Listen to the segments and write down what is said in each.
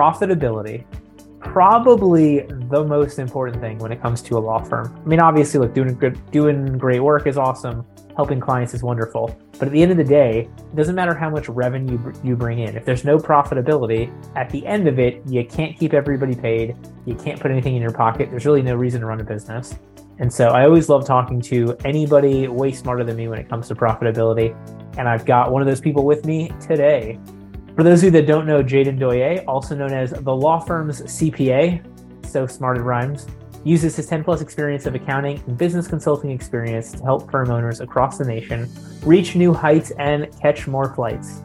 profitability probably the most important thing when it comes to a law firm. I mean, obviously, look, doing good, doing great work is awesome. Helping clients is wonderful. But at the end of the day, it doesn't matter how much revenue you bring in. If there's no profitability, at the end of it, you can't keep everybody paid. You can't put anything in your pocket. There's really no reason to run a business. And so I always love talking to anybody way smarter than me when it comes to profitability. And I've got one of those people with me today. For those of you that don't know Jayden Doye, also known as the law firm's CPA, so smart it rhymes, uses his 10 plus experience of accounting and business consulting experience to help firm owners across the nation reach new heights and catch more flights.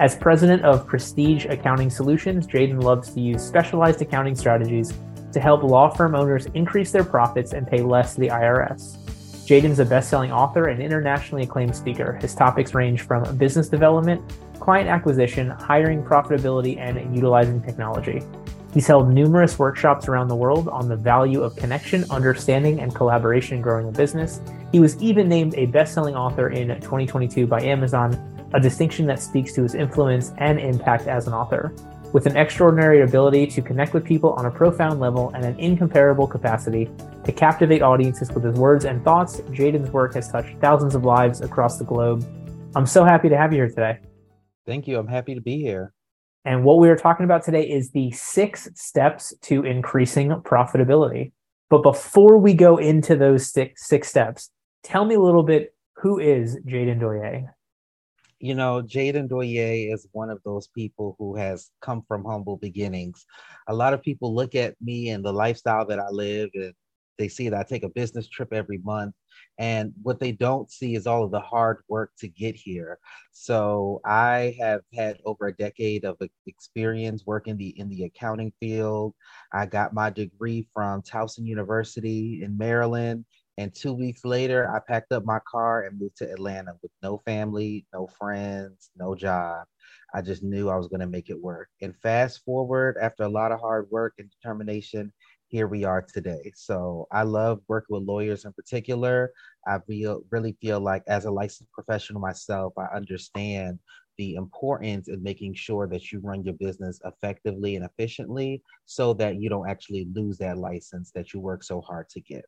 As president of Prestige Accounting Solutions, Jayden loves to use specialized accounting strategies to help law firm owners increase their profits and pay less to the IRS. Jayden's a best selling author and internationally acclaimed speaker. His topics range from business development, client acquisition, hiring profitability, and utilizing technology. He's held numerous workshops around the world on the value of connection, understanding, and collaboration in growing a business. He was even named a best selling author in 2022 by Amazon, a distinction that speaks to his influence and impact as an author. With an extraordinary ability to connect with people on a profound level and an incomparable capacity to captivate audiences with his words and thoughts, Jayden's work has touched thousands of lives across the globe. I'm so happy to have you here today. Thank you. I'm happy to be here. And what we are talking about today is the six steps to increasing profitability. But before we go into those six, six steps, tell me a little bit who is Jayden Doye? you know, Jayden Doye is one of those people who has come from humble beginnings. A lot of people look at me and the lifestyle that I live, and they see that I take a business trip every month. And what they don't see is all of the hard work to get here. So I have had over a decade of experience working the in the accounting field. I got my degree from Towson University in Maryland and two weeks later, I packed up my car and moved to Atlanta with no family, no friends, no job. I just knew I was going to make it work. And fast forward, after a lot of hard work and determination, here we are today. So I love working with lawyers in particular. I feel, really feel like, as a licensed professional myself, I understand the importance in making sure that you run your business effectively and efficiently so that you don't actually lose that license that you work so hard to get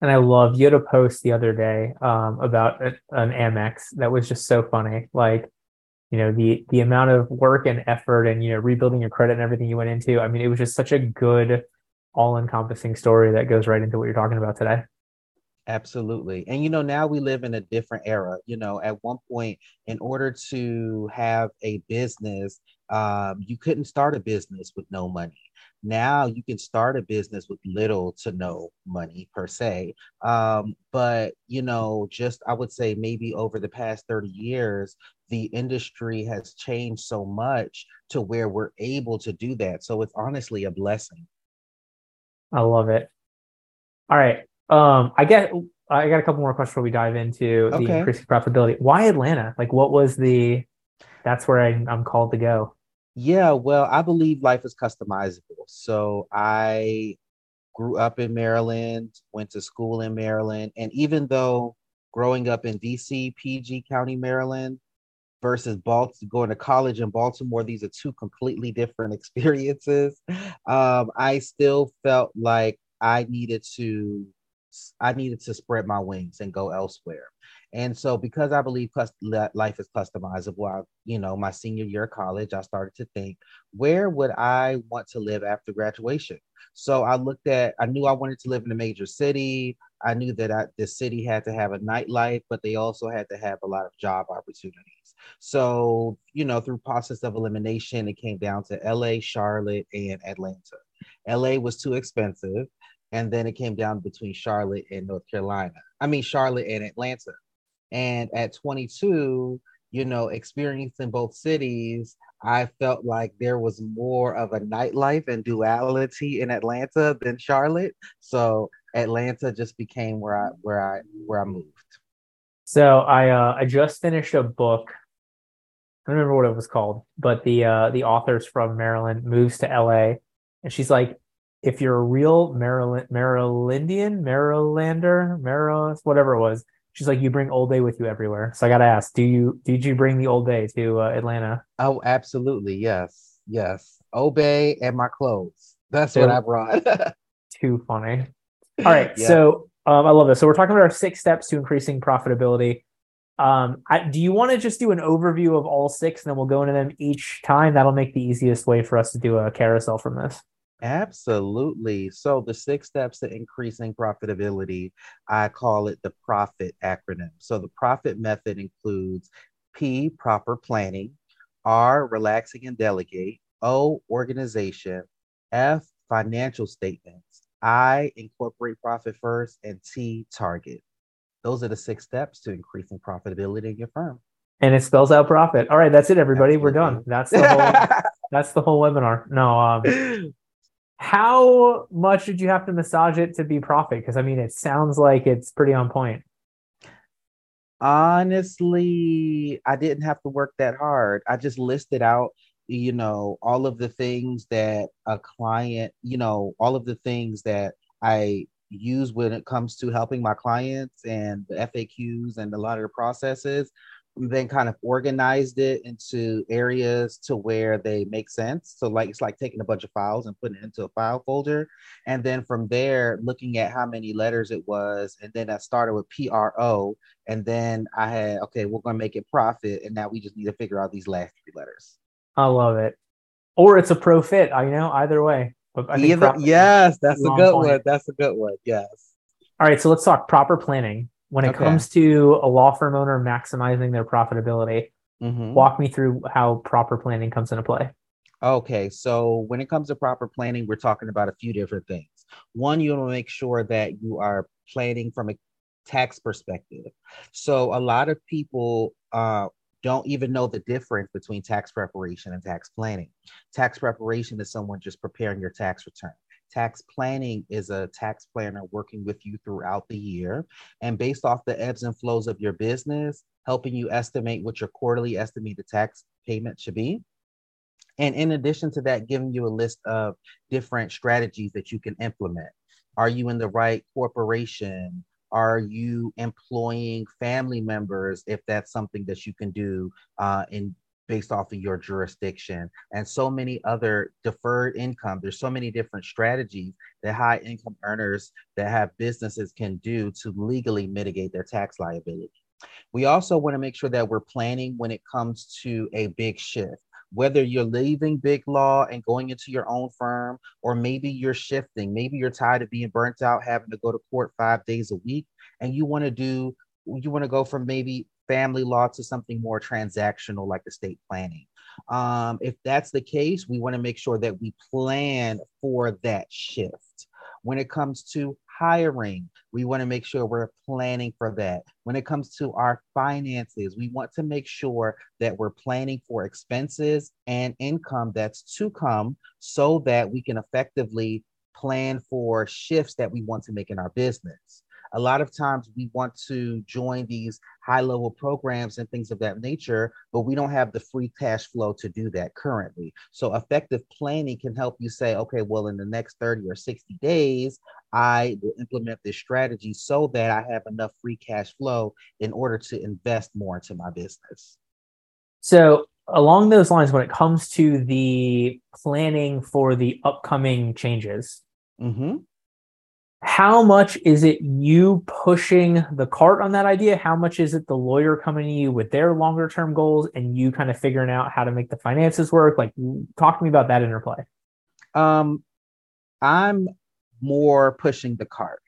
and I love you had a post the other day um, about a, an Amex that was just so funny. Like, you know, the the amount of work and effort and you know rebuilding your credit and everything you went into. I mean, it was just such a good, all encompassing story that goes right into what you're talking about today. Absolutely. And you know, now we live in a different era. You know, at one point, in order to have a business, um, you couldn't start a business with no money now you can start a business with little to no money per se um, but you know just i would say maybe over the past 30 years the industry has changed so much to where we're able to do that so it's honestly a blessing i love it all right um i get i got a couple more questions before we dive into okay. the increasing profitability why atlanta like what was the that's where I, i'm called to go yeah, well, I believe life is customizable. So I grew up in Maryland, went to school in Maryland, and even though growing up in DC, PG County, Maryland, versus going to college in Baltimore, these are two completely different experiences. Um, I still felt like I needed to, I needed to spread my wings and go elsewhere. And so, because I believe life is customizable, I, you know, my senior year of college, I started to think, where would I want to live after graduation? So I looked at, I knew I wanted to live in a major city. I knew that I, the city had to have a nightlife, but they also had to have a lot of job opportunities. So, you know, through process of elimination, it came down to LA, Charlotte, and Atlanta. LA was too expensive. And then it came down between Charlotte and North Carolina. I mean, Charlotte and Atlanta. And at 22, you know, experiencing both cities, I felt like there was more of a nightlife and duality in Atlanta than Charlotte. So Atlanta just became where I where I where I moved. So I uh, I just finished a book. I don't remember what it was called, but the uh, the author's from Maryland moves to LA, and she's like, if you're a real Maryland Marylandian, Marylander, Maryland, whatever it was, she's like, you bring Old Bay with you everywhere. So I got to ask, do you did you bring the Old Bay to uh, Atlanta? Oh, absolutely, yes. yes. Old Bay and my clothes. That's what I brought. Too funny. All right. Yeah. So um, I love this. So we're talking about our six steps to increasing profitability. Um, I, do you want to just do an overview of all six and then we'll go into them each time? That'll make the easiest way for us to do a carousel from this. Absolutely. So the six steps to increasing profitability, I call it the profit acronym. So the profit method includes P, proper planning, R, relaxing and delegate, O, organization, F, financial statements, I, incorporate profit first, and T, target. Those are the six steps to increasing profitability in your firm. And it spells out profit. All right, that's it, everybody. We're done. That's the whole. that's the whole webinar. No. Um, how much did you have to massage it to be profit? Because I mean, it sounds like it's pretty on point. Honestly, I didn't have to work that hard. I just listed out, you know, all of the things that a client, you know, all of the things that I use when it comes to helping my clients and the FAQs and a lot of the processes, We then kind of organized it into areas to where they make sense. So like it's like taking a bunch of files and putting it into a file folder. And then from there, looking at how many letters it was. And then I started with PRO. And then I had, okay, we're gonna make it profit. And now we just need to figure out these last three letters. I love it. Or it's a pro fit. I know either way. But I think Either, yes, that's a good point. one. That's a good one. Yes. All right, so let's talk proper planning. When it Okay. comes to a law firm owner maximizing their profitability, Mhm. walk me through how proper planning comes into play. Okay, so when it comes to proper planning, we're talking about a few different things. One, you want to make sure that you are planning from a tax perspective. So a lot of people uh, don't even know the difference between tax preparation and tax planning. Tax preparation is someone just preparing your tax return. Tax planning is a tax planner working with you throughout the year and based off the ebbs and flows of your business, helping you estimate what your quarterly estimated tax payment should be. And in addition to that, giving you a list of different strategies that you can implement. Are you in the right corporation? Are you employing family members if that's something that you can do uh, in based off of your jurisdiction? And so many other deferred income there's so many different strategies that high income earners that have businesses can do to legally mitigate their tax liability. We also want to make sure that we're planning when it comes to a big shift whether you're leaving big law and going into your own firm, or maybe you're shifting, maybe you're tired of being burnt out, having to go to court five days a week, and you want to do, you want to go from maybe family law to something more transactional like estate planning. Um, if that's the case, we want to make sure that we plan for that shift. When it comes to hiring, we want to make sure we're planning for that. When it comes to our finances, we want to make sure that we're planning for expenses and income that's to come so that we can effectively plan for shifts that we want to make in our business. A lot of times we want to join these high level programs and things of that nature, but we don't have the free cash flow to do that currently. So, effective planning can help you say, okay, well, in the next 30 or 60 days, I will implement this strategy so that I have enough free cash flow in order to invest more into my business. So, along those lines, when it comes to the planning for the upcoming changes, Mm-hmm. How much is it you pushing the cart on that idea? How much is it the lawyer coming to you with their longer term goals and you kind of figuring out how to make the finances work? Like, talk to me about that interplay. Um, I'm more pushing the cart.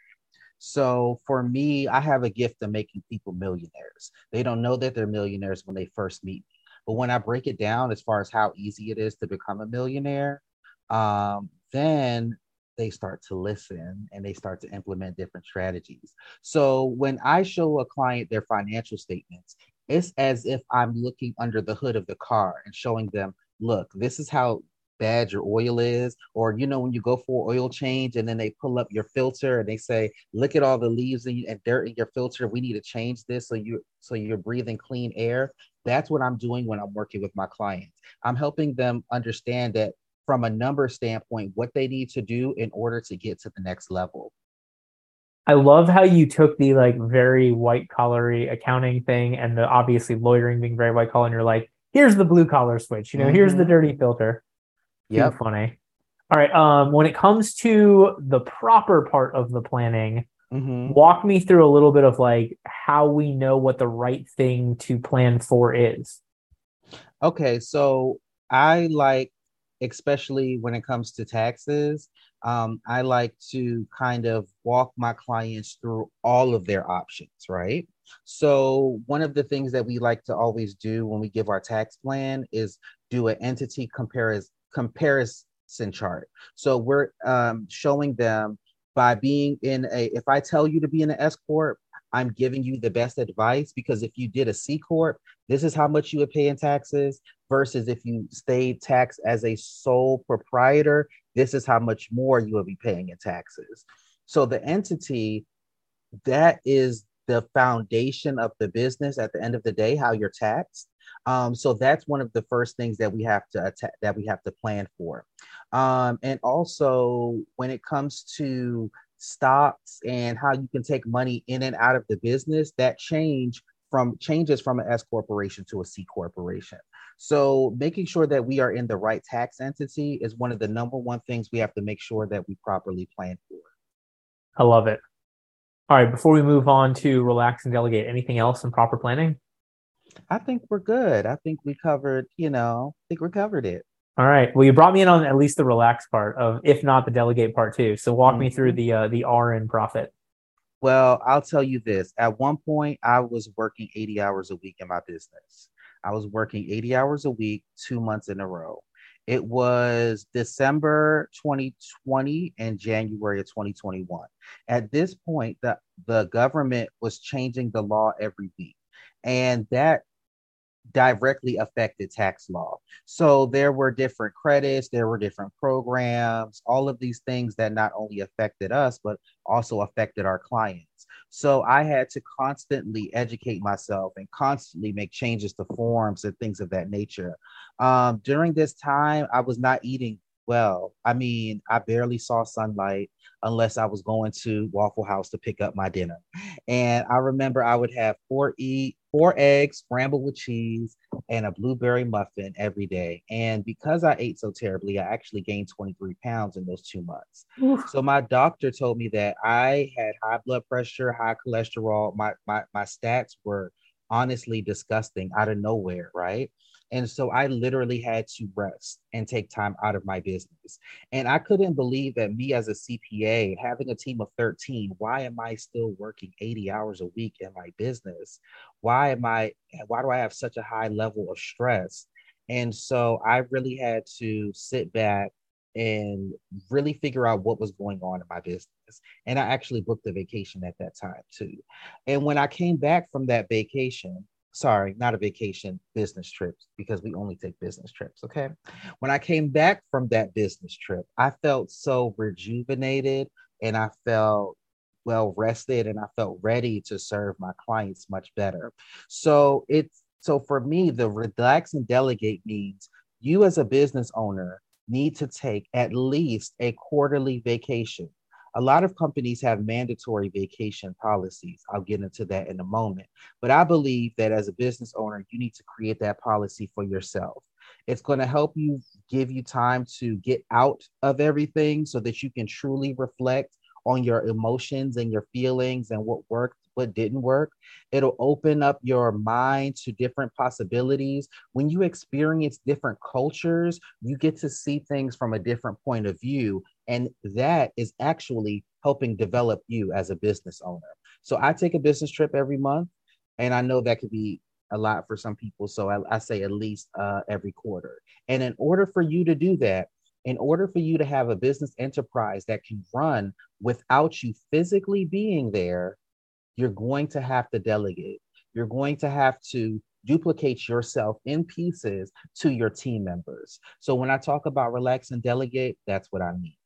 So for me, I have a gift of making people millionaires. They don't know that they're millionaires when they first meet me. But when I break it down as far as how easy it is to become a millionaire, um, then they start to listen and they start to implement different strategies. So when I show a client their financial statements, it's as if I'm looking under the hood of the car and showing them, look, this is how bad your oil is or you know when you go for oil change and then they pull up your filter and they say look at all the leaves and, dirt in your filter. We need to change this so you so you're breathing clean air. That's what i'm doing when i'm working with my clients. I'm helping them understand that from a number standpoint what they need to do in order to get to the next level I love how you took the like very white collary accounting thing and the obviously lawyering being very white collar, and you're like, here's the blue collar switch, you know, here's the Mhm. dirty filter. Too funny. All right. Um, when it comes to the proper part of the planning, mm-hmm. walk me through a little bit of like how we know what the right thing to plan for is. Okay, so I like, especially when it comes to taxes, um, I like to kind of walk my clients through all of their options, right? So, one of the things that we like to always do when we give our tax plan is do an entity comparis- comparison chart. So, we're um, showing them by being in a, if I tell you to be in an S Corp, I'm giving you the best advice because if you did a C Corp, this is how much you would pay in taxes versus if you stayed taxed as a sole proprietor, this is how much more you will be paying in taxes. So the entity that is the foundation of the business at the end of the day, how you're taxed. Um, so that's one of the first things that we have to that we have to plan for. Um, and also when it comes to stocks and how you can take money in and out of the business, that change from changes from an S corporation to a C corporation. So making sure that we are in the right tax entity is one of the number one things we have to make sure that we properly plan for. I love it. All right, before we move on to relax and delegate, anything else in proper planning? I think we're good. I think we covered, you know, I think we covered it. All right. Well, you brought me in on at least the relax part of, if not the delegate part too. So walk mm-hmm. me through the uh, the RN profit. Well, I'll tell you this. At one point, I was working 80 hours a week in my business. I was working 80 hours a week, two months in a row. It was December 2020 and January of 2021. At this point, the, the government was changing the law every week. And that directly affected tax law. So there were different credits, there were different programs, all of these things that not only affected us, but also affected our clients. So I had to constantly educate myself and constantly make changes to forms and things of that nature. Um, during this time, I was not eating well. I mean, I barely saw sunlight unless I was going to Waffle House to pick up my dinner. And I remember I would have four eat four eggs scrambled with cheese and a blueberry muffin every day. And because I ate so terribly, I actually gained 23 pounds in those two months. Oof. So my doctor told me that I had high blood pressure, high cholesterol. My my my stats were honestly disgusting out of nowhere, right? And so I literally had to rest and take time out of my business. And I couldn't believe that me as a CPA, having a team of 13, why am I still working 80 hours a week in my business? Why am I, why do I have such a high level of stress? And so I really had to sit back and really figure out what was going on in my business. And I actually booked a vacation at that time too. And when I came back from that vacation, sorry, not a vacation, business trips, because we only take business trips. Okay. When I came back from that business trip, I felt so rejuvenated and I felt well rested and I felt ready to serve my clients much better. So it's so for me, the relax and delegate means you as a business owner need to take at least a quarterly vacation a lot of companies have mandatory vacation policies. I'll get into that in a moment. But I believe that as a business owner, you need to create that policy for yourself. It's going to help you give you time to get out of everything so that you can truly reflect on your emotions and your feelings and what worked what didn't work. It'll open up your mind to different possibilities. When you experience different cultures, you get to see things from a different point of view. And that is actually helping develop you as a business owner. So I take a business trip every month, and I know that could be a lot for some people. So I, I say at least uh, every quarter. And in order for you to do that, in order for you to have a business enterprise that can run without you physically being there, you're going to have to delegate. You're going to have to duplicate yourself in pieces to your team members. So when I talk about relax and delegate, that's what I mean.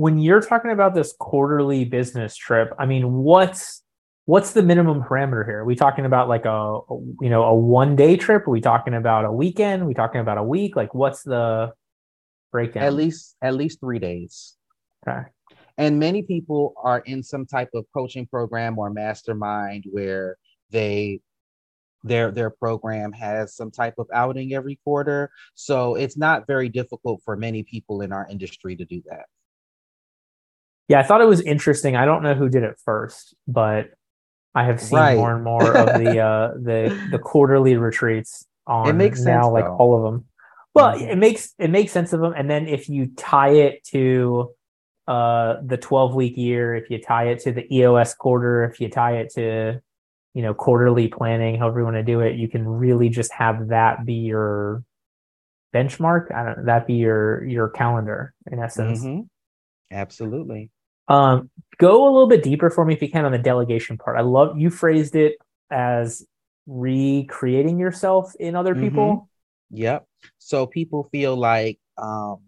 When you're talking about this quarterly business trip, I mean, what's what's the minimum parameter here? Are we talking about like a, you know a one day trip? Are we talking about a weekend? Are we talking about a week? Like what's the breakdown? At least at least three days. Okay. And many people are in some type of coaching program or mastermind where they their their program has some type of outing every quarter so it's not very difficult for many people in our industry to do that yeah i thought it was interesting i don't know who did it first but i have seen right. more and more of the uh the the quarterly retreats on it makes now sense, like though. all of them well mm-hmm. it makes it makes sense of them and then if you tie it to uh the 12 week year if you tie it to the eos quarter if you tie it to you know quarterly planning however you want to do it you can really just have that be your benchmark i don't that be your your calendar in essence mm-hmm. absolutely um go a little bit deeper for me if you can on the delegation part i love you phrased it as recreating yourself in other mm-hmm. people yep so people feel like um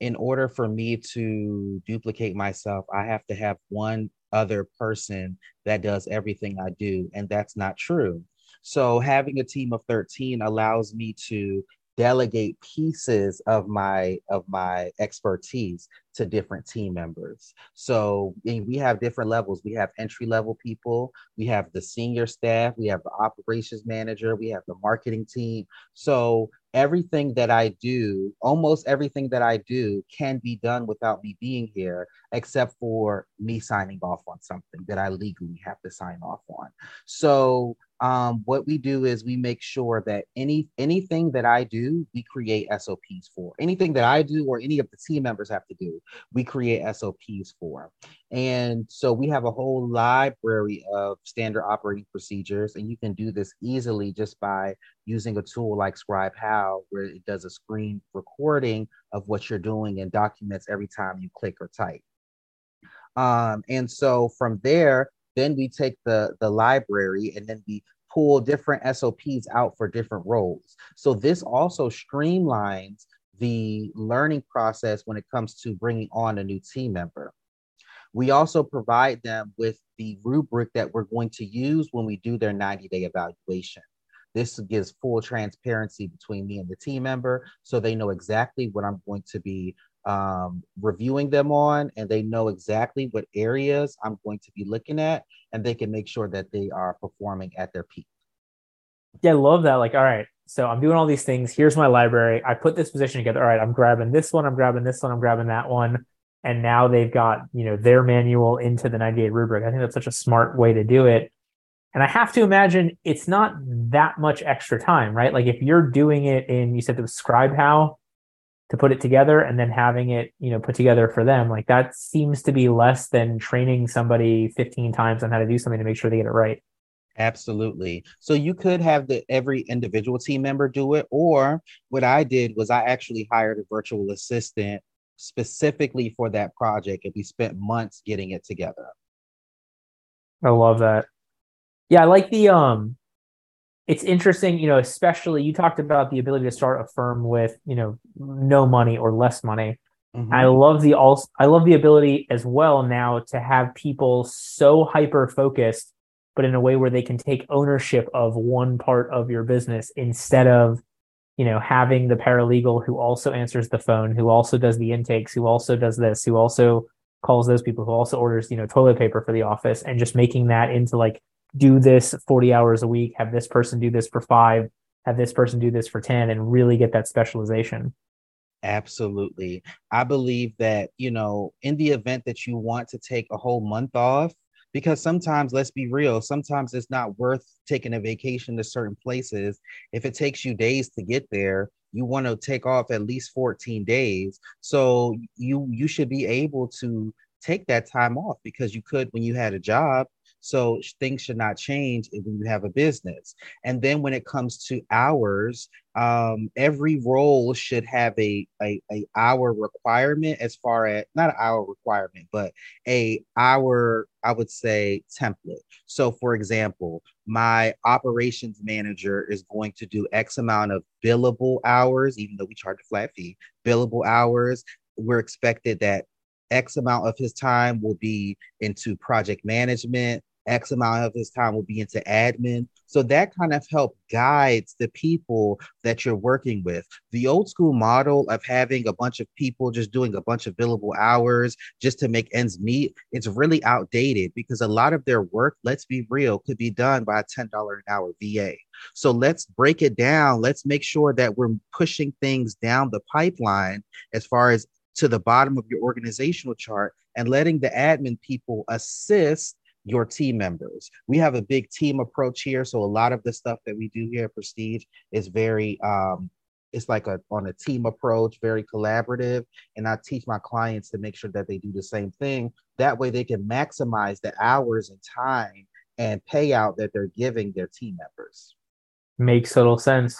in order for me to duplicate myself i have to have one other person that does everything I do. And that's not true. So having a team of 13 allows me to delegate pieces of my of my expertise to different team members. So we have different levels. We have entry level people we have the senior staff we have the operations manager we have the marketing team. So everything that I do, almost everything that I do, can be done without me being here, except for me signing off on something that I legally have to sign off on. So um, what we do is we make sure that any anything that I do, we create SOPs for. Anything that I do or any of the team members have to do, we create SOPs for. And so we have a whole library of standard operating procedures, and you can do this easily just by using a tool like Scribe How, where it does a screen recording of what you're doing and documents every time you click or type. Um, and so from there, then we take the the library and then we pull different SOPs out for different roles. So this also streamlines the learning process when it comes to bringing on a new team member. We also provide them with the rubric that we're going to use when we do their 90 day evaluation. This gives full transparency between me and the team member so they know exactly what I'm going to be um, reviewing them on and they know exactly what areas I'm going to be looking at and they can make sure that they are performing at their peak. Yeah, I love that. Like, all right, so I'm doing all these things. Here's my library. I put this position together. All right, I'm grabbing this one, I'm grabbing this one, I'm grabbing that one. And now they've got, you know, their manual into the 98 rubric. I think that's such a smart way to do it. And I have to imagine it's not that much extra time, right? Like if you're doing it in, you said the Scribe How, to put it together and then having it you know put together for them like that seems to be less than training somebody 15 times on how to do something to make sure they get it right. Absolutely. So you could have the every individual team member do it or what i did was i actually hired a virtual assistant specifically for that project and we spent months getting it together. I love that. Yeah i like the um it's interesting, you know, especially you talked about the ability to start a firm with, you know, no money or less money. Mm-hmm. I love the also I love the ability as well now to have people so hyper focused, but in a way where they can take ownership of one part of your business instead of, you know, having the paralegal who also answers the phone, who also does the intakes, who also does this, who also calls those people, who also orders, you know, toilet paper for the office, and just making that into like do this 40 hours a week, have this person do this for five, have this person do this for 10, and really get that specialization. Absolutely. I believe that, you know, in the event that you want to take a whole month off, because sometimes, let's be real, sometimes it's not worth taking a vacation to certain places. If it takes you days to get there, you want to take off at least 14 days. So you you should be able to take that time off because you could when you had a job so things should not change when you have a business. And then when it comes to hours, um, every role should have a, a, a hour requirement as far as not an hour requirement, but a hour, I would say template. So for example, my operations manager is going to do X amount of billable hours, even though we charge a flat fee, billable hours. We're expected that X amount of his time will be into project management, X amount of his time will be into admin. So that kind of help guides the people that you're working with. The old school model of having a bunch of people just doing a bunch of billable hours just to make ends meet, it's really outdated because a lot of their work, let's be real, could be done by a $10 an hour VA. So let's break it down. Let's make sure that we're pushing things down the pipeline as far as to the bottom of your organizational chart and letting the admin people assist your team members. We have a big team approach here. So a lot of the stuff that we do here at Prestige is very um, it's like a on a team approach, very collaborative. And I teach my clients to make sure that they do the same thing. That way they can maximize the hours and time and payout that they're giving their team members. Makes total sense.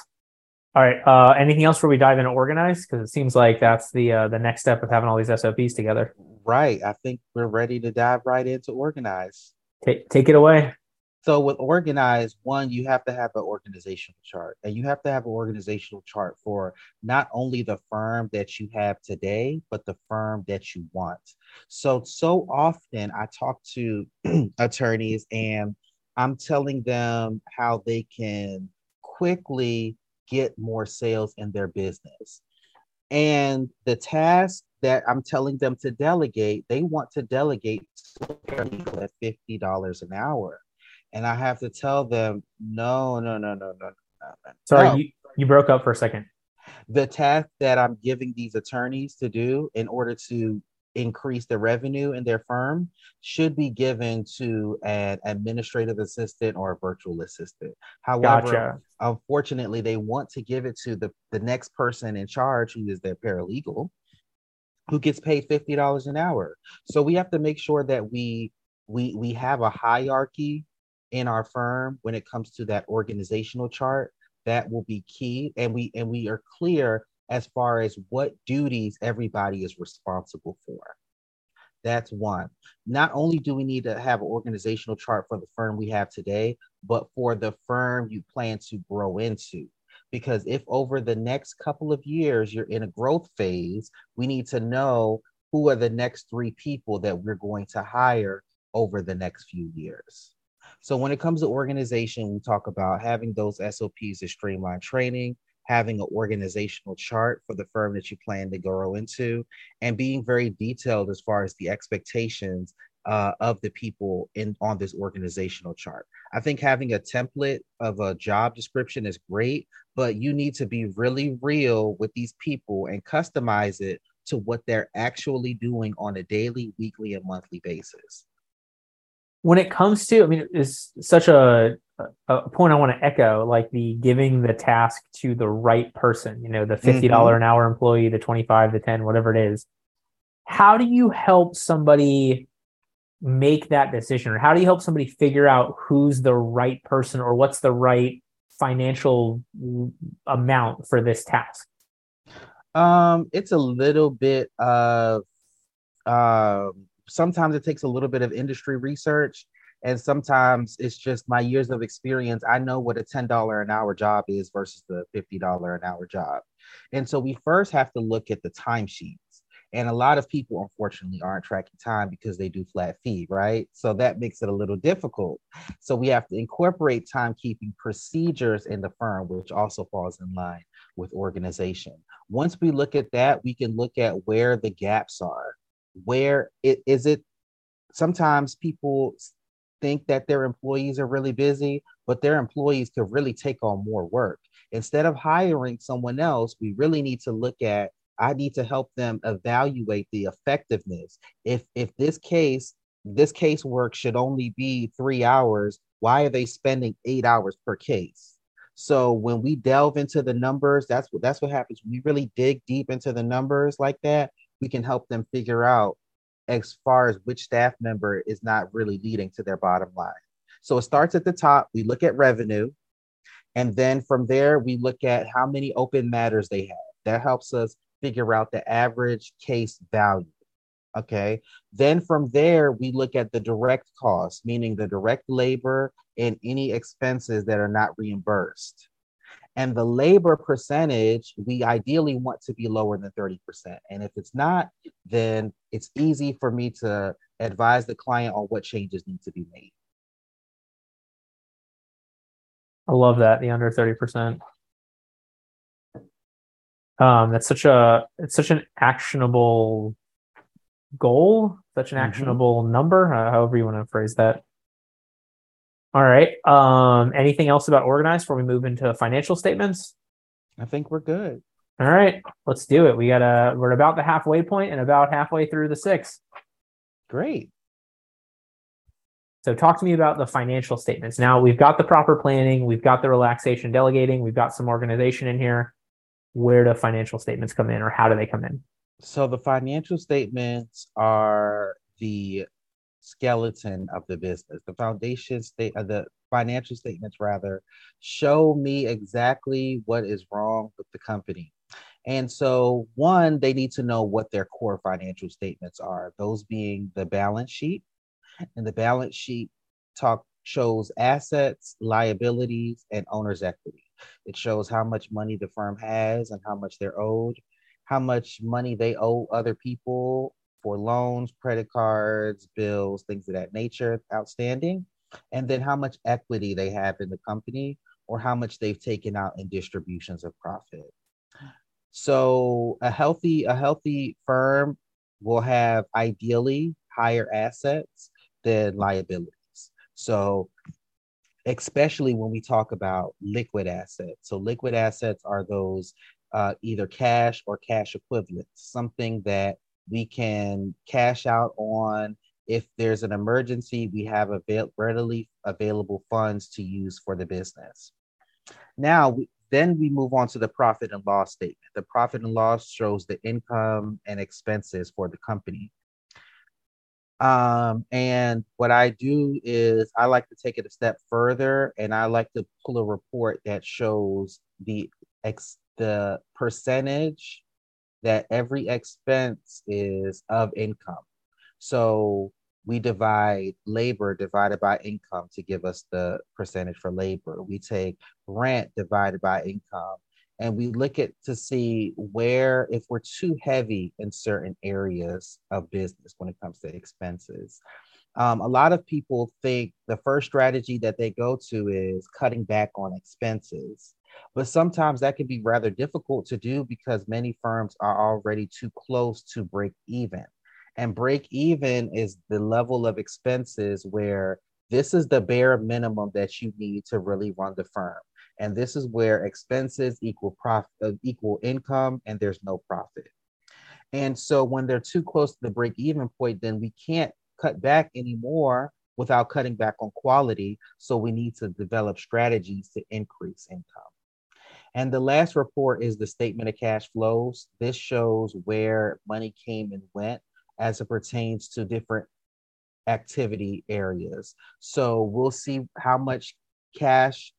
All right. Uh, anything else where we dive into organize? Because it seems like that's the uh, the next step of having all these SOPs together. Right. I think we're ready to dive right into organize. Take take it away. So with organize, one, you have to have an organizational chart, and you have to have an organizational chart for not only the firm that you have today, but the firm that you want. So so often I talk to attorneys and I'm telling them how they can quickly get more sales in their business. And the task that I'm telling them to delegate, they want to delegate at $50 an hour. And I have to tell them, no, no, no, no, no, no. Sorry, no. You, you broke up for a second. The task that I'm giving these attorneys to do in order to increase the revenue in their firm should be given to an administrative assistant or a virtual assistant. However, gotcha. unfortunately, they want to give it to the, the next person in charge, who is their paralegal, who gets paid $50 an hour. So we have to make sure that we we we have a hierarchy in our firm when it comes to that organizational chart that will be key and we and we are clear as far as what duties everybody is responsible for. That's one. Not only do we need to have an organizational chart for the firm we have today, but for the firm you plan to grow into. Because if over the next couple of years you're in a growth phase, we need to know who are the next three people that we're going to hire over the next few years. So when it comes to organization, we talk about having those SOPs to streamline training, having an organizational chart for the firm that you plan to grow into, and being very detailed as far as the expectations uh, of the people in on this organizational chart. I think having a template of a job description is great, but you need to be really real with these people and customize it to what they're actually doing on a daily, weekly, and monthly basis. When it comes to, I mean, it's such a a point I want to echo, like the giving the task to the right person, you know, the $50 mm-hmm. an hour employee, the 25, the 10, whatever it is. How do you help somebody make that decision? Or how do you help somebody figure out who's the right person or what's the right financial amount for this task? Um, it's a little bit of um sometimes it takes a little bit of industry research and sometimes it's just my years of experience. I know what a $10 an hour job is versus the $50 an hour job. And so we first have to look at the timesheets. And a lot of people, unfortunately, aren't tracking time because they do flat fee, right? So that makes it a little difficult. So we have to incorporate timekeeping procedures in the firm, which also falls in line with organization. Once we look at that, we can look at where the gaps are. Where it, is it? Sometimes people think that their employees are really busy, but their employees could really take on more work. Instead of hiring someone else, we really need to look at I need to help them evaluate the effectiveness. If if this case this case work should only be 3 hours, why are they spending 8 hours per case? So when we delve into the numbers, that's what that's what happens. When we really dig deep into the numbers like that, we can help them figure out as far as which staff member is not really leading to their bottom line. So it starts at the top. We look at revenue. And then from there, we look at how many open matters they have. That helps us figure out the average case value. Okay. Then from there, we look at the direct costs, meaning the direct labor and any expenses that are not reimbursed. And the labor percentage, we ideally want to be lower than 30%. And if it's not, then it's easy for me to advise the client on what changes need to be made. I love that the under thirty percent. Um, that's such a it's such an actionable goal, such an Mhm. actionable number, uh, however you want to phrase that. All right. Um, anything else about organized before we move into financial statements? I think we're good. All right, let's do it. We got a we're about the halfway point and about halfway through the six. Great. So talk to me about the financial statements. Now we've got the proper planning, we've got the relaxation delegating, we've got some organization in here. Where do financial statements come in or how do they come in? So the financial statements are the skeleton of the business. The foundation state of the financial statements rather show me exactly what is wrong with the company. And so one, they need to know what their core financial statements are, those being the balance sheet. And the balance sheet talk shows assets, liabilities, and owner's equity. It shows how much money the firm has and how much they're owed, how much money they owe other people for loans, credit cards, bills, things of that nature outstanding, and then how much equity they have in the company or how much they've taken out in distributions of profit. So a healthy a healthy firm will have ideally higher assets than liabilities. So especially when we talk about liquid assets. So liquid assets are those uh, either cash or cash equivalents, something that we can cash out on. If there's an emergency, we have avail- readily available funds to use for the business. Now, we, then we move on to the profit and loss statement. The profit and loss shows the income and expenses for the company. Um, and what I do is I like to take it a step further and I like to pull a report that shows the ex the percentage that every expense is of income. So we divide labor divided by income to give us the percentage for labor. We take rent divided by income and we look at to see where if we're too heavy in certain areas of business when it comes to expenses. Um, a lot of people think the first strategy that they go to is cutting back on expenses. But sometimes that can be rather difficult to do because many firms are already too close to break even. And break even is the level of expenses where this is the bare minimum that you need to really run the firm. And this is where expenses equal profit, uh, equal income, and there's no profit. And so when they're too close to the break even point, then we can't cut back anymore without cutting back on quality. So we need to develop strategies to increase income. And the last report is the statement of cash flows. This shows where money came and went as it pertains to different activity areas. So we'll see how much cash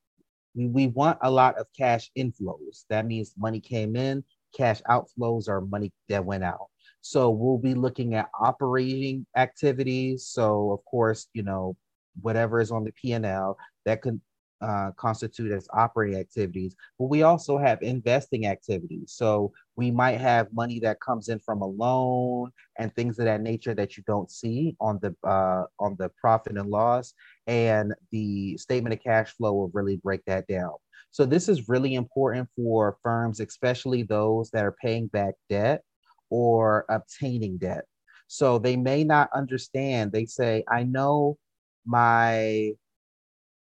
we, we want a lot of cash inflows. That means money came in, cash outflows are money that went out. So we'll be looking at operating activities. So of course, you know, whatever is on the P&L that could uh, constitute as operating activities, but we also have investing activities. So we might have money that comes in from a loan and things of that nature that you don't see on the uh, on the profit and loss, and the statement of cash flow will really break that down. So this is really important for firms, especially those that are paying back debt or obtaining debt. So they may not understand. They say, "I know my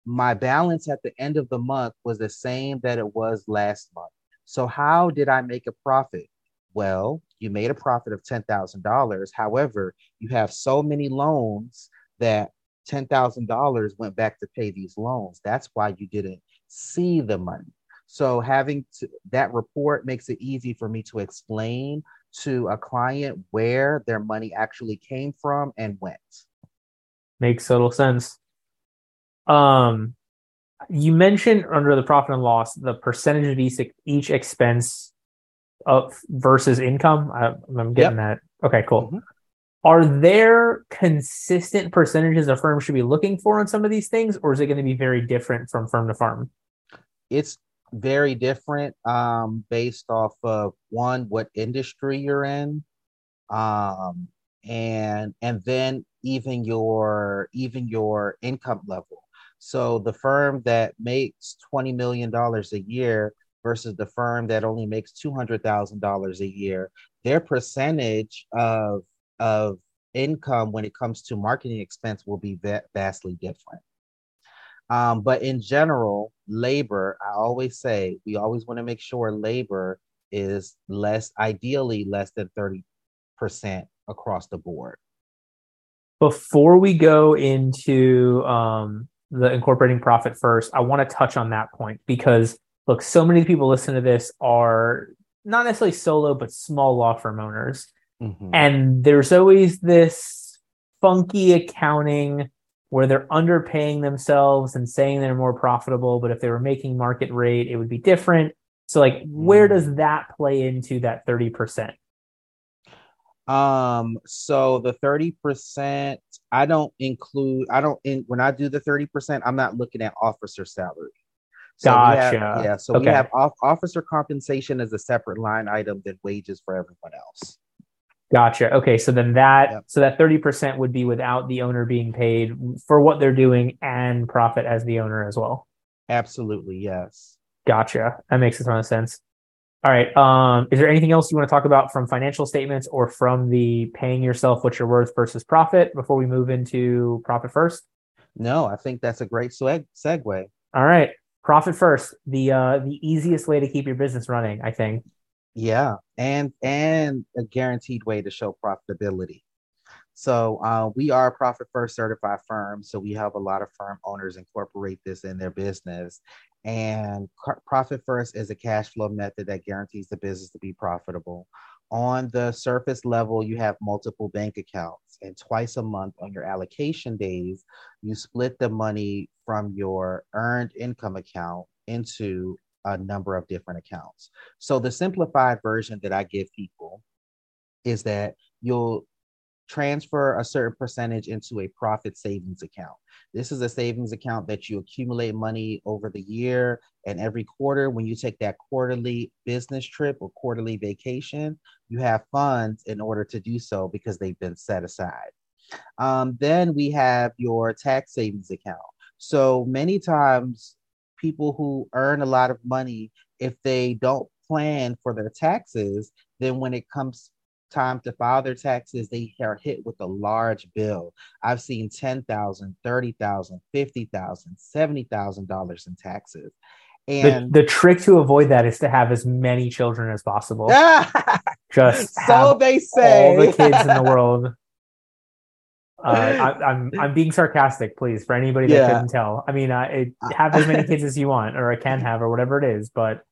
my balance at the end of the month was the same that it was last month. So how did I make a profit? Well, you made a profit of $10,000. However, you have so many loans that $10,000 went back to pay these loans. That's why you didn't see the money. So having to, that report makes it easy for me to explain to a client where their money actually came from and went. Makes total sense. Um, you mentioned under the profit and loss the percentage of each, each expense of versus income. I, am getting yep. that. Okay, cool. Mm-hmm. Are there consistent percentages a firm should be looking for on some of these things, or is it going to be very different from firm to firm? It's very different um, based off of one what industry you're in, um, and and then even your even your income level. So the firm that makes $20 million a year versus the firm that only makes $200,000 a year, their percentage of, of income when it comes to marketing expense will be vastly different. Um, but in general, labor, I always say, we always want to make sure labor is less, ideally less than 30% across the board. Before we go into um, the incorporating profit first, I want to touch on that point because look, so many people listen to this are not necessarily solo, but small law firm owners. Mm-hmm. And there's always this funky accounting where they're underpaying themselves and saying they're more profitable, but if they were making market rate, it would be different. So, like, where does mm. that play into that 30%? Um, so the 30%, I don't include, I don't, in, when I do the 30%, I'm not looking at officer salary. So gotcha. Have, yeah. So okay. we have off, officer compensation as a separate line item than wages for everyone else. Gotcha. Okay. So then that, yep. so that 30% would be without the owner being paid for what they're doing and profit as the owner as well. Absolutely. Yes. Gotcha. That makes a ton of sense. All right. Um, is there anything else you want to talk about from financial statements or from the paying yourself what you're worth versus profit before we move into profit first? No, I think that's a great seg- segue. All right. Profit first, the uh, the easiest way to keep your business running, I think. Yeah, and and a guaranteed way to show profitability. So uh, we are a profit first certified firm. So we have a lot of firm owners incorporate this in their business. And profit first is a cash flow method that guarantees the business to be profitable. On the surface level, you have multiple bank accounts, and twice a month on your allocation days, you split the money from your earned income account into a number of different accounts. So, the simplified version that I give people is that you'll transfer a certain percentage into a profit savings account. This is a savings account that you accumulate money over the year and every quarter. When you take that quarterly business trip or quarterly vacation, you have funds in order to do so because they've been set aside. Um, then we have your tax savings account. So many times, people who earn a lot of money, if they don't plan for their taxes, then when it comes time to file their taxes, they are hit with a large bill. I've seen $10,000, $30,000, $50,000, $70,000 in taxes. And the, the, trick to avoid that is to have as many children as possible. Just so they say all the kids in the world. Uh, I, am I'm, I'm being sarcastic, please, for anybody that yeah. couldn't tell. I mean, uh, have as many kids as you want, or I can have, or whatever it is. But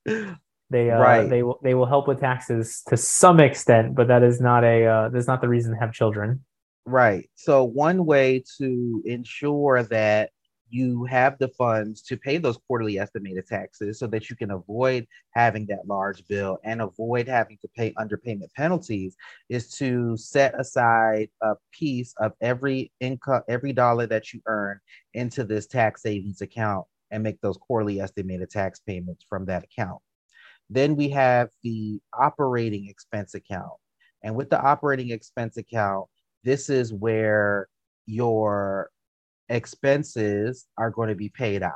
they uh, right. they will they will help with taxes to some extent, but that is not a uh, that's not the reason to have children. Right. So one way to ensure that you have the funds to pay those quarterly estimated taxes so that you can avoid having that large bill and avoid having to pay underpayment penalties is to set aside a piece of every income every dollar that you earn into this tax savings account and make those quarterly estimated tax payments from that account then we have the operating expense account. And with the operating expense account, this is where your expenses are going to be paid out.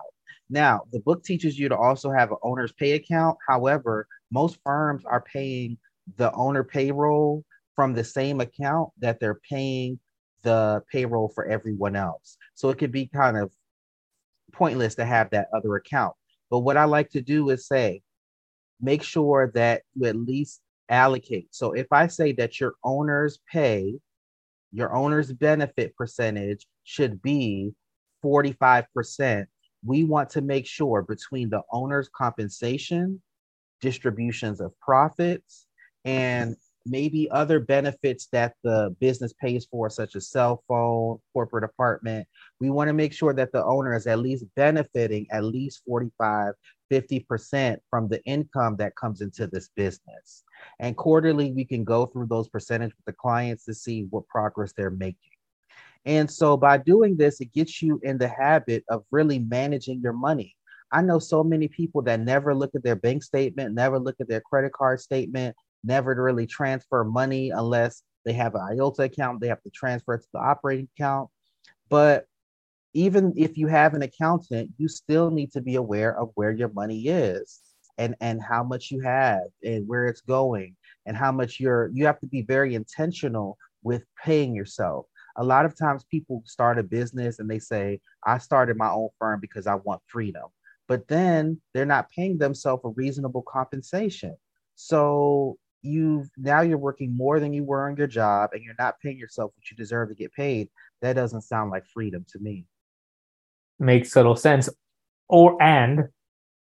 Now, the book teaches you to also have an owner's pay account. However, most firms are paying the owner payroll from the same account that they're paying the payroll for everyone else. So it could be kind of pointless to have that other account. But what I like to do is say, make sure that you at least allocate. So if I say that your owner's pay, your owner's benefit percentage should be 45%, we want to make sure between the owner's compensation, distributions of profits, and maybe other benefits that the business pays for, such as cell phone, corporate apartment. We want to make sure that the owner is at least benefiting at least 45, 50% from the income that comes into this business. And quarterly, we can go through those percentage with the clients to see what progress they're making. And so by doing this, it gets you in the habit of really managing your money. I know so many people that never look at their bank statement, never look at their credit card statement, never really transfer money unless they have an IOTA account, they have to transfer it to the operating account. But even if you have an accountant, you still need to be aware of where your money is and and how much you have and where it's going and how much you're you have to be very intentional with paying yourself. A lot of times people start a business and they say, I started my own firm because I want freedom. But then they're not paying themselves a reasonable compensation. So you now you're working more than you were on your job and you're not paying yourself what you deserve to get paid. That doesn't sound like freedom to me. Makes total sense. Or and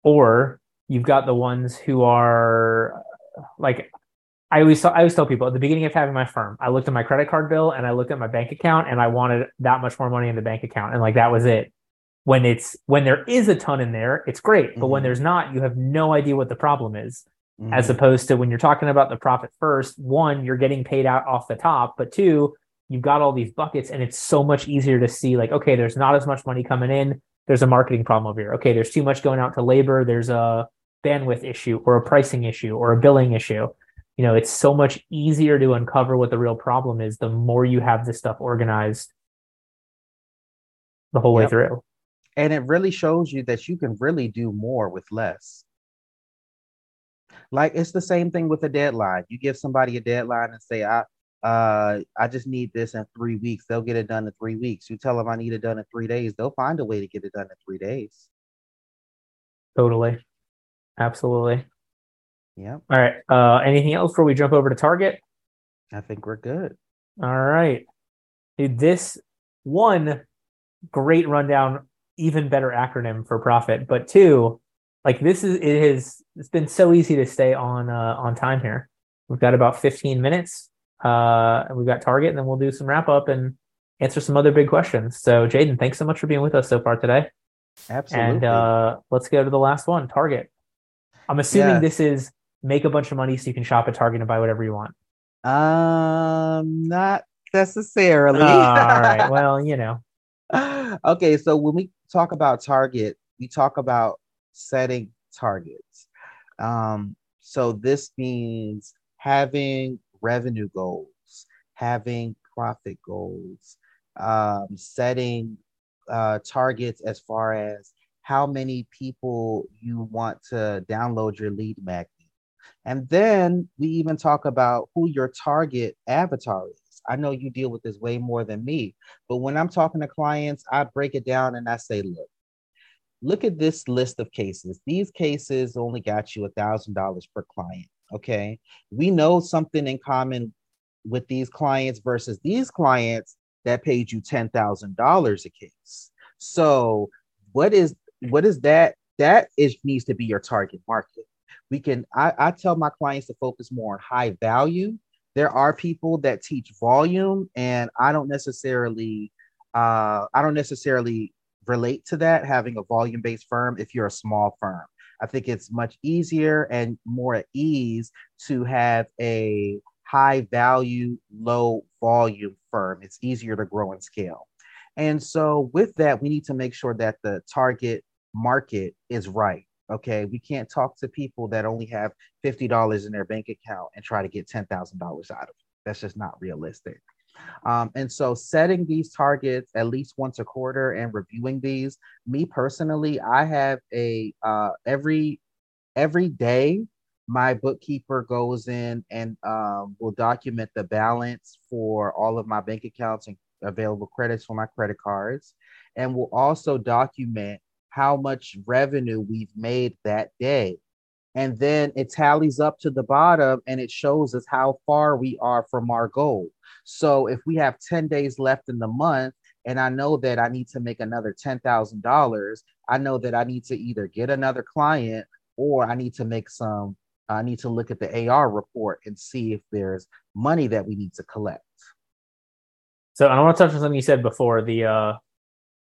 or you've got the ones who are like I always I always tell people at the beginning of having my firm, I looked at my credit card bill and I looked at my bank account and I wanted that much more money in the bank account and like that was it. When it's when there is a ton in there, it's great, but mm-hmm. when there's not, you have no idea what the problem is. Mm-hmm. As opposed to when you're talking about the profit first, one, you're getting paid out off the top, but two, you've got all these buckets and it's so much easier to see like okay, there's not as much money coming in, there's a marketing problem over here. Okay, there's too much going out to labor, there's a bandwidth issue or a pricing issue or a billing issue. You know it's so much easier to uncover what the real problem is the more you have this stuff organized the whole yep. way through. And it really shows you that you can really do more with less. Like it's the same thing with a deadline. You give somebody a deadline and say i uh i just need this in three weeks they'll get it done in three weeks you tell them i need it done in three days they'll find a way to get it done in three days totally absolutely yeah. All right. Uh, anything else before we jump over to Target? I think we're good. All right. Dude, this one great rundown, even better acronym for profit, but two, like this is it has it's been so easy to stay on uh, on time here. We've got about 15 minutes. Uh, and we've got Target, and then we'll do some wrap up and answer some other big questions. So, Jayden, thanks so much for being with us so far today. Absolutely. And uh, let's go to the last one, Target. I'm assuming yeah. this is make a bunch of money so you can shop at Target and buy whatever you want? Um, not necessarily. uh, all right. Well, you know. okay, so when we talk about Target, we talk about setting targets. Um, so this means having revenue goals, having profit goals, um, setting uh, targets as far as how many people you want to download your lead magnet and then we even talk about who your target avatar is. I know you deal with this way more than me, but when I'm talking to clients, I break it down and I say, look, look at this list of cases. These cases only got you a thousand dollars per client. Okay. We know something in common with these clients versus these clients that paid you ten thousand dollars a case. So what is what is that? That is needs to be your target market we can I, I tell my clients to focus more on high value there are people that teach volume and i don't necessarily uh, i don't necessarily relate to that having a volume based firm if you're a small firm i think it's much easier and more at ease to have a high value low volume firm it's easier to grow and scale and so with that we need to make sure that the target market is right Okay, we can't talk to people that only have fifty dollars in their bank account and try to get ten thousand dollars out of it. That's just not realistic. Um, and so, setting these targets at least once a quarter and reviewing these. Me personally, I have a uh, every every day my bookkeeper goes in and um, will document the balance for all of my bank accounts and available credits for my credit cards, and will also document how much revenue we've made that day. And then it tallies up to the bottom and it shows us how far we are from our goal. So if we have 10 days left in the month, and I know that I need to make another $10,000, I know that I need to either get another client or I need to make some, I need to look at the AR report and see if there's money that we need to collect. So I want to touch on something you said before the uh,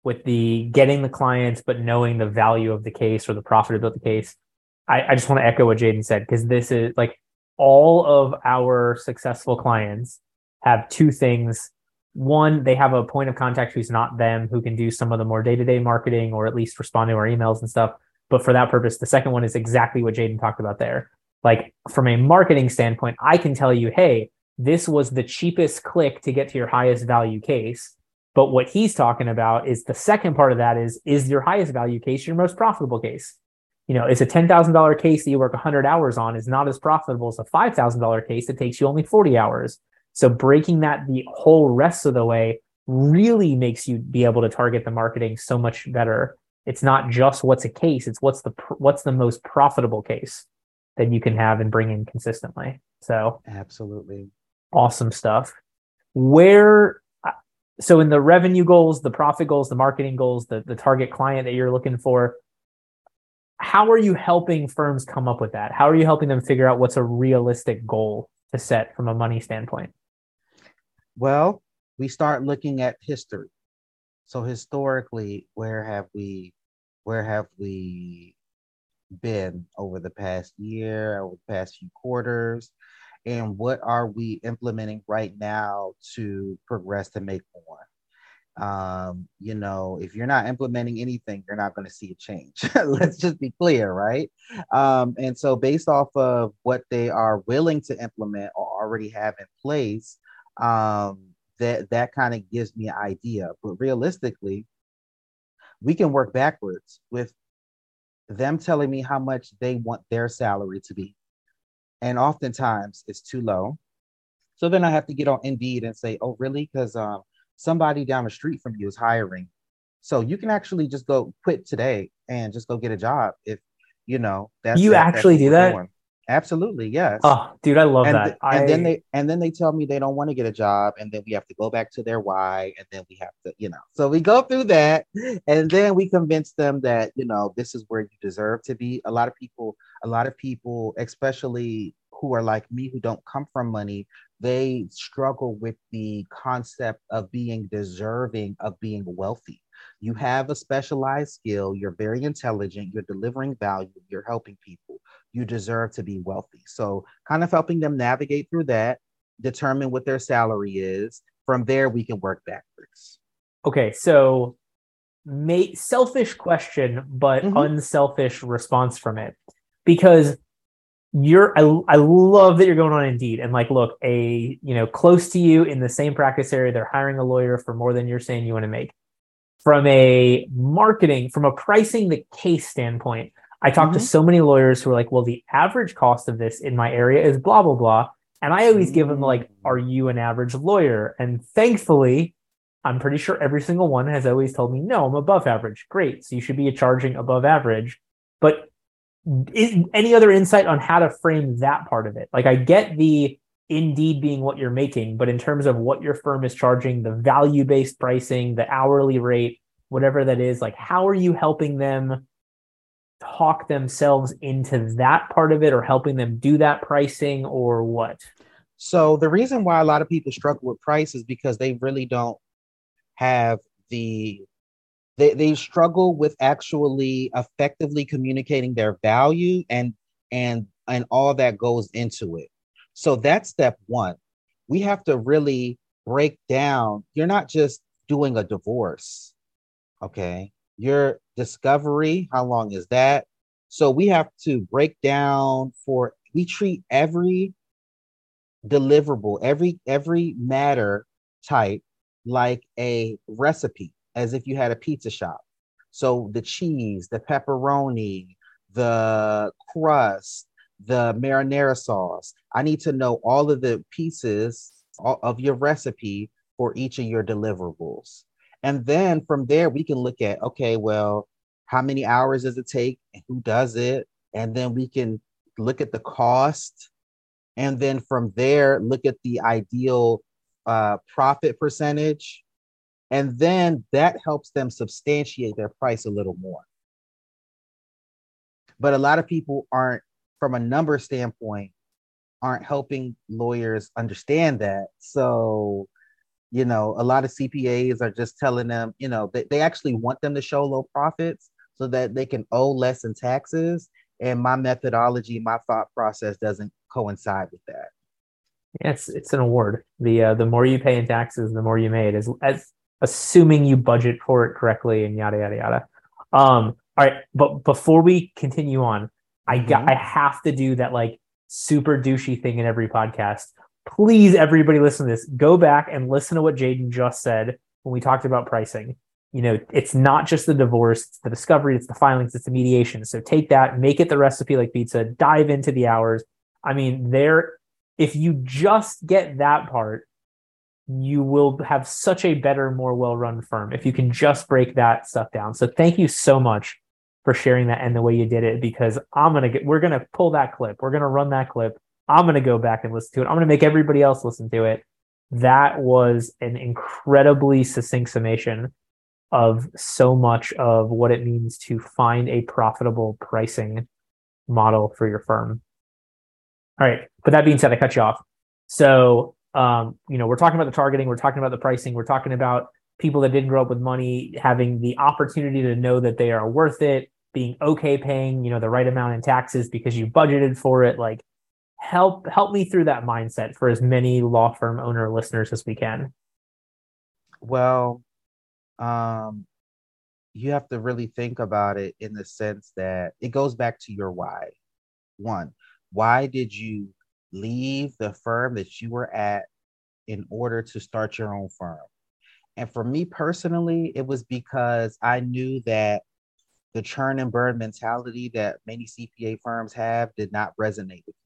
with the getting the clients, but knowing the value of the case or the profitability of the case. I, I just want to echo what Jayden said because this is like all of our successful clients have two things. One, they have a point of contact who's not them, who can do some of the more day to day marketing or at least respond to our emails and stuff. But for that purpose, the second one is exactly what Jayden talked about there. Like from a marketing standpoint, I can tell you, hey, this was the cheapest click to get to your highest value case But what he's talking about is the second part of that is is your highest value case your most profitable case? You know, it's a $10,000 case that you work 100 hours on is not as profitable as a $5,000 case that takes you only 40 hours. So breaking that the whole rest of the way really makes you be able to target the marketing so much better. It's not just what's a case, it's what's the what's the most profitable case that you can have and bring in consistently. So absolutely awesome stuff. Where uh, so in the revenue goals, the profit goals, the marketing goals, the, the target client that you're looking for, how are you helping firms come up with that? How are you helping them figure out what's a realistic goal to set from a money standpoint? Well, we start looking at history. So historically, where have we where have we been over the past year, over the past few quarters? And what are we implementing right now to progress to make more? Um, you know, if you're not implementing anything, you're not going to see a change. Let's just be clear, right? Um, and so, based off of what they are willing to implement or already have in place, um, that that kind of gives me an idea. But realistically, we can work backwards with them telling me how much they want their salary to be, and oftentimes it's too low. So then I have to get on Indeed and say, "Oh, really?" Because um, somebody down the street from you is hiring. So you can actually just go quit today and just go get a job if you know that's you that, actually that's do that. Doing. Absolutely, yes. Oh, dude, I love and that. Th- and then they and then they tell me they don't want to get a job, and then we have to go back to their why, and then we have to, you know. So we go through that, and then we convince them that you know this is where you deserve to be. A lot of people, a lot of people, especially who are like me, who don't come from money, they struggle with the concept of being deserving of being wealthy. You have a specialized skill, you're very intelligent, you're delivering value, you're helping people. You deserve to be wealthy. So, kind of helping them navigate through that, determine what their salary is. From there, we can work backwards. Okay, so may, selfish question, but mm-hmm. unselfish response from it. Because you're I, I love that you're going on indeed. And like look a you know close to you in the same practice area they're hiring a lawyer for more than you're saying you want to make. From a marketing from a pricing the case standpoint i talk mm-hmm. to so many lawyers who are like well the average cost of this in my area is blah blah blah. And i always mm-hmm. give them like are you an average lawyer? And thankfully i'm pretty sure every single one has always told me no i'm above average. Great. So you should be charging above average. But any other insight on how to frame that part of it? Like, I get the indeed being what you're making, but in terms of what your firm is charging, the value based pricing, the hourly rate, whatever that is, like, how are you helping them talk themselves into that part of it or helping them do that pricing or what? So, the reason why a lot of people struggle with price is because they really don't have the they, they struggle with actually effectively communicating their value and and and all that goes into it. So that's step one. We have to really break down. You're not just doing a divorce okay? Your discovery how long is that? So we have to break down for we treat every deliverable every every matter type like a recipe as if you had a pizza shop. So the cheese, the pepperoni, the crust, the marinara sauce. I need to know all of the pieces of your recipe for each of your deliverables. And then from there, we can look at okay, well, how many hours does it take and who does it? And then we can look at the cost. And then from there, look at the ideal uh, profit percentage and then that helps them substantiate their price a little more. But a lot of people aren't, from a number standpoint, aren't helping lawyers understand that. So, you know, a lot of CPAs are just telling them, you know, they, they actually want them to show low profits so that they can owe less in taxes. And my methodology, my thought process doesn't coincide with that. Yeah, it's it's an award. The uh, the more you pay in taxes, the more you made. As as assuming you budget for it correctly and yada yada yada. Um, all right, but before we continue on, I got mm-hmm. I have to do that like super douchey thing in every podcast. Please, everybody, listen to this. Go back and listen to what Jayden just said when we talked about pricing. You know, it's not just the divorce, it's the discovery, it's the filings, it's the mediation. So take that, make it the recipe like pizza, dive into the hours. I mean, there, if you just get that part, you will have such a better, more well run firm if you can just break that stuff down. So thank you so much for sharing that and the way you did it because I'm going to get, we're going to pull that clip. We're going to run that clip. I'm going to go back and listen to it. I'm going to make everybody else listen to it. That was an incredibly succinct summation of so much of what it means to find a profitable pricing model for your firm. All right. But that being said, I cut you off. So, um, you know, we're talking about the targeting, we're talking about the pricing, we're talking about people that didn't grow up with money having the opportunity to know that they are worth it, being okay paying, you know, the right amount in taxes because you budgeted for it. Like, help help me through that mindset for as many law firm owner listeners as we can. Well, um, you have to really think about it in the sense that it goes back to your why. One, why did you leave the firm that you were at in order to start your own firm? And for me personally, it was because I knew that the churn and burn mentality that many CPA firms have did not resonate with me.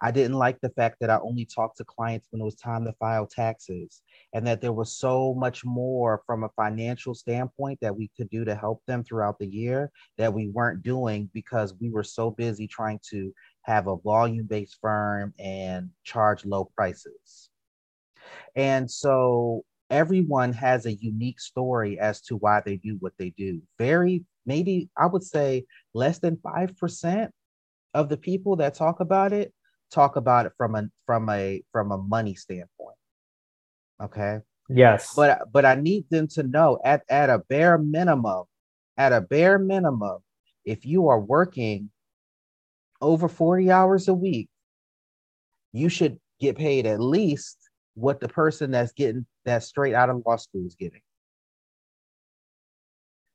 I didn't like the fact that I only talked to clients when it was time to file taxes and that there was so much more from a financial standpoint that we could do to help them throughout the year that we weren't doing because we were so busy trying to have a volume based firm and charge low prices. And so everyone has a unique story as to why they do what they do. Very, maybe I would say less than 5% of the people that talk about it talk about it from a from a from a money standpoint. Okay. Yes. But but I need them to know at at a bare minimum, at a bare minimum, if you are working over 40 hours a week, you should get paid at least what the person that's getting that straight out of law school is getting.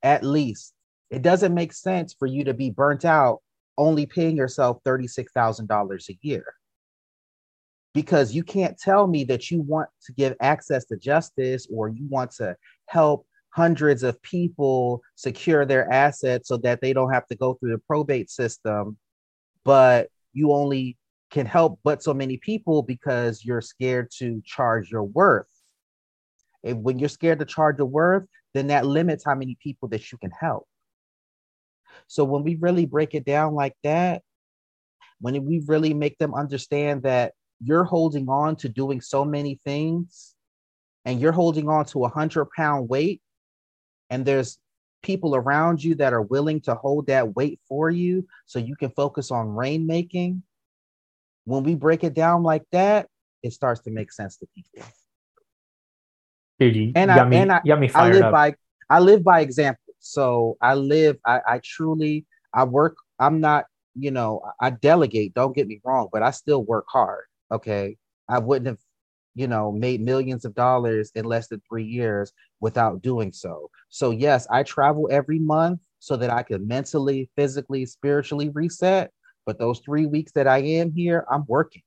At least. It doesn't make sense for you to be burnt out only paying yourself $36,000 a year. Because you can't tell me that you want to give access to justice or you want to help hundreds of people secure their assets so that they don't have to go through the probate system, but you only can help but so many people because you're scared to charge your worth. And when you're scared to charge your worth, then that limits how many people that you can help. So when we really break it down like that, when we really make them understand that you're holding on to doing so many things and you're holding on to a hundred pound weight and there's people around you that are willing to hold that weight for you so you can focus on rainmaking when we break it down like that it starts to make sense to people Dude, you, and I, me, and I, I live up. by I live by example. So I live, I, I truly, I work, I'm not, you know, I delegate, don't get me wrong, but I still work hard. Okay. I wouldn't have, you know, made millions of dollars in less than three years without doing so. So, yes, I travel every month so that I can mentally, physically, spiritually reset. But those three weeks that I am here, I'm working.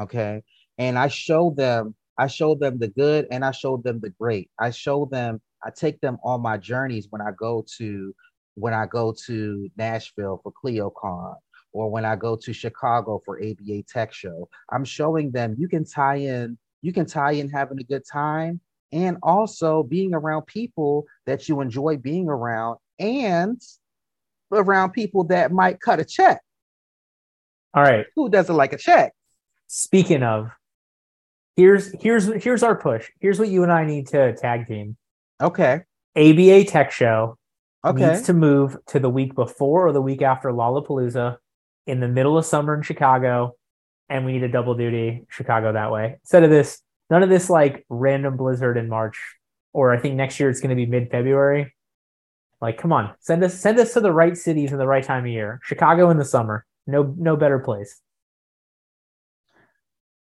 Okay. And I show them, I show them the good and I show them the great. I show them I take them on my journeys when I go to when I go to Nashville for ClioCon or when I go to Chicago for ABA Tech Show. I'm showing them you can tie in, you can tie in having a good time and also being around people that you enjoy being around and around people that might cut a check. All right. Who doesn't like a check? Speaking of, here's here's here's our push. Here's what you and I need to tag team. Okay. ABA Tech Show Okay. needs to move to the week before or the week after Lollapalooza in the middle of summer in Chicago, and we need a double duty Chicago that way. Instead of this, none of this like random blizzard in March, or I think next year it's going to be mid February. Like, come on, send us send us to the right cities in the right time of year. Chicago in the summer, no no better place.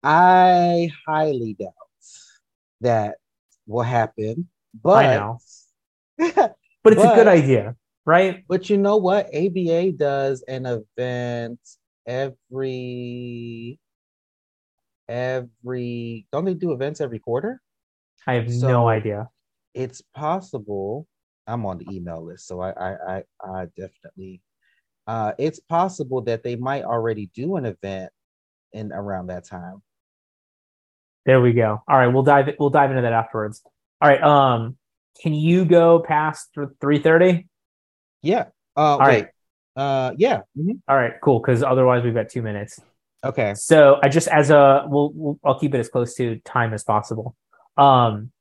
I highly doubt that will happen. But I know. But it's a good idea, right? But you know what? ABA does an event every every don't they do events every quarter? I have So- no idea. it's possible. I'm on the email list, so I I I, I definitely. Uh, it's possible that they might already do an event in around that time. There we go. All right, we'll dive we'll dive into that afterwards. All right. Um, can you go past three thirty? Yeah. Uh, All wait. right. Uh, yeah. mhm. All right. Cool. Because otherwise, we've got two minutes. Okay. So I just as a we'll, we'll I'll keep it as close to time as possible. Um,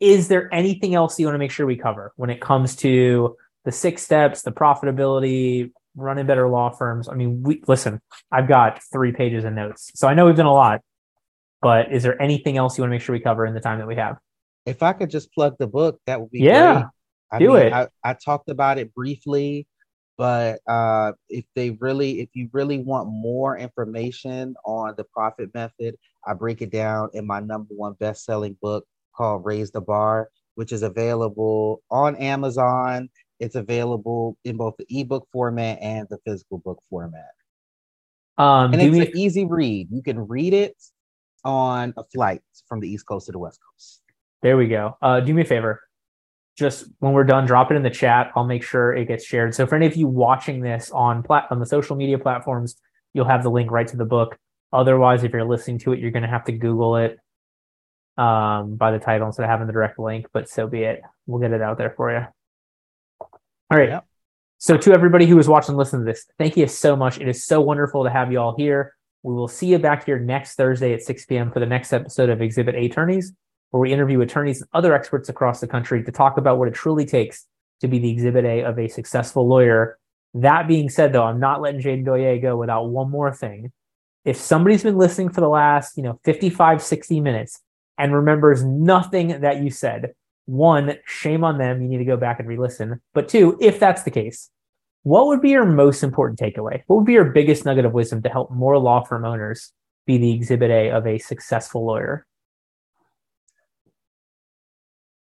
is there anything else you want to make sure we cover when it comes to the six steps, the profitability, running better law firms? I mean, we listen. I've got three pages of notes, so I know we've done a lot. But is there anything else you want to make sure we cover in the time that we have? If I could just plug the book, that would be Yeah, great. I do it. I, I talked about it briefly, but uh, if they really, if you really want more information on the profit method, I break it down in my number one best-selling book called Raise the Bar, which is available on Amazon. It's available in both the ebook format and the physical book format. Um, And it's me an easy read. You can read it on a flight from the East Coast to the West Coast. There we go. Uh, do me a favor. Just when we're done, drop it in the chat. I'll make sure it gets shared. So for any of you watching this on plat- on the social media platforms, you'll have the link right to the book. Otherwise, if you're listening to it, you're going to have to Google it um, by the title instead of having the direct link. But so be it. We'll get it out there for you. All right. Yep. So to everybody who is watching and listening to this, thank you so much. It is so wonderful to have you all here. We will see you back here next Thursday at 6 p.m. for the next episode of Exhibit A Attorneys, where we interview attorneys and other experts across the country to talk about what it truly takes to be the Exhibit A of a successful lawyer. That being said, though, I'm not letting Jayden Doye go without one more thing. If somebody's been listening for the last, you know, 55, 60 minutes and remembers nothing that you said, one, shame on them. You need to go back and re-listen. But two, if that's the case, what would be your most important takeaway? What would be your biggest nugget of wisdom to help more law firm owners be the exhibit A of a successful lawyer?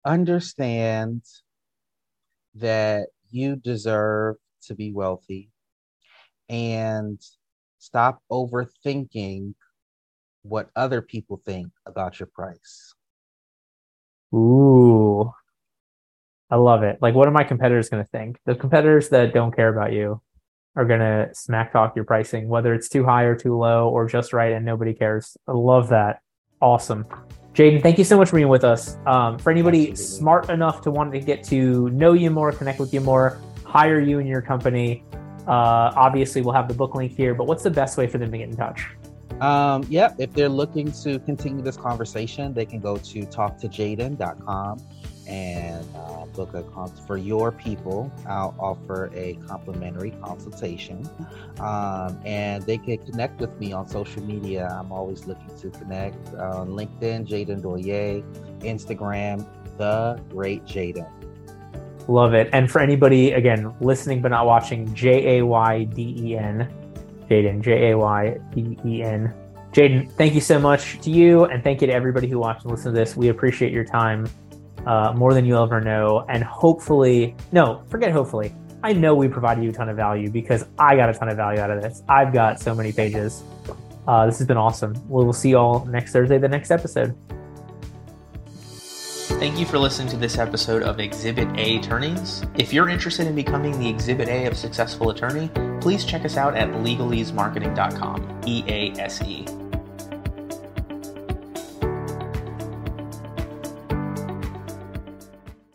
Understand that you deserve to be wealthy and stop overthinking what other people think about your price. Ooh, I love it. Like, what are my competitors going to think? The competitors that don't care about you are going to smack talk your pricing, whether it's too high or too low or just right, and nobody cares. I love that. Awesome. Jayden, thank you so much for being with us. Um, for anybody Absolutely. smart enough to want to get to know you more, connect with you more, hire you in your company, uh, obviously we'll have the book link here, but what's the best way for them to get in touch? Um, yep, if they're looking to continue this conversation, they can go to talktojayden.com and uh, book a cons- for your people. I'll offer a complimentary consultation, um, and they can connect with me on social media. I'm always looking to connect on LinkedIn, Jayden Doye, Instagram, the Great Jayden. Love it. And for anybody, again, listening but not watching, J A Y D E N, Jayden, J A Y D E N. Jayden, thank you so much to you, and thank you to everybody who watched and listened to this. We appreciate your time uh, more than you'll ever know. And hopefully, no, forget hopefully. I know we provided you a ton of value because I got a ton of value out of this. I've got so many pages. Uh, this has been awesome. We will see you all next Thursday, the next episode. Thank you for listening to this episode of Exhibit A Attorneys. If you're interested in becoming the Exhibit A of Successful Attorney, please check us out at legaleasemarketing.com. E A S E.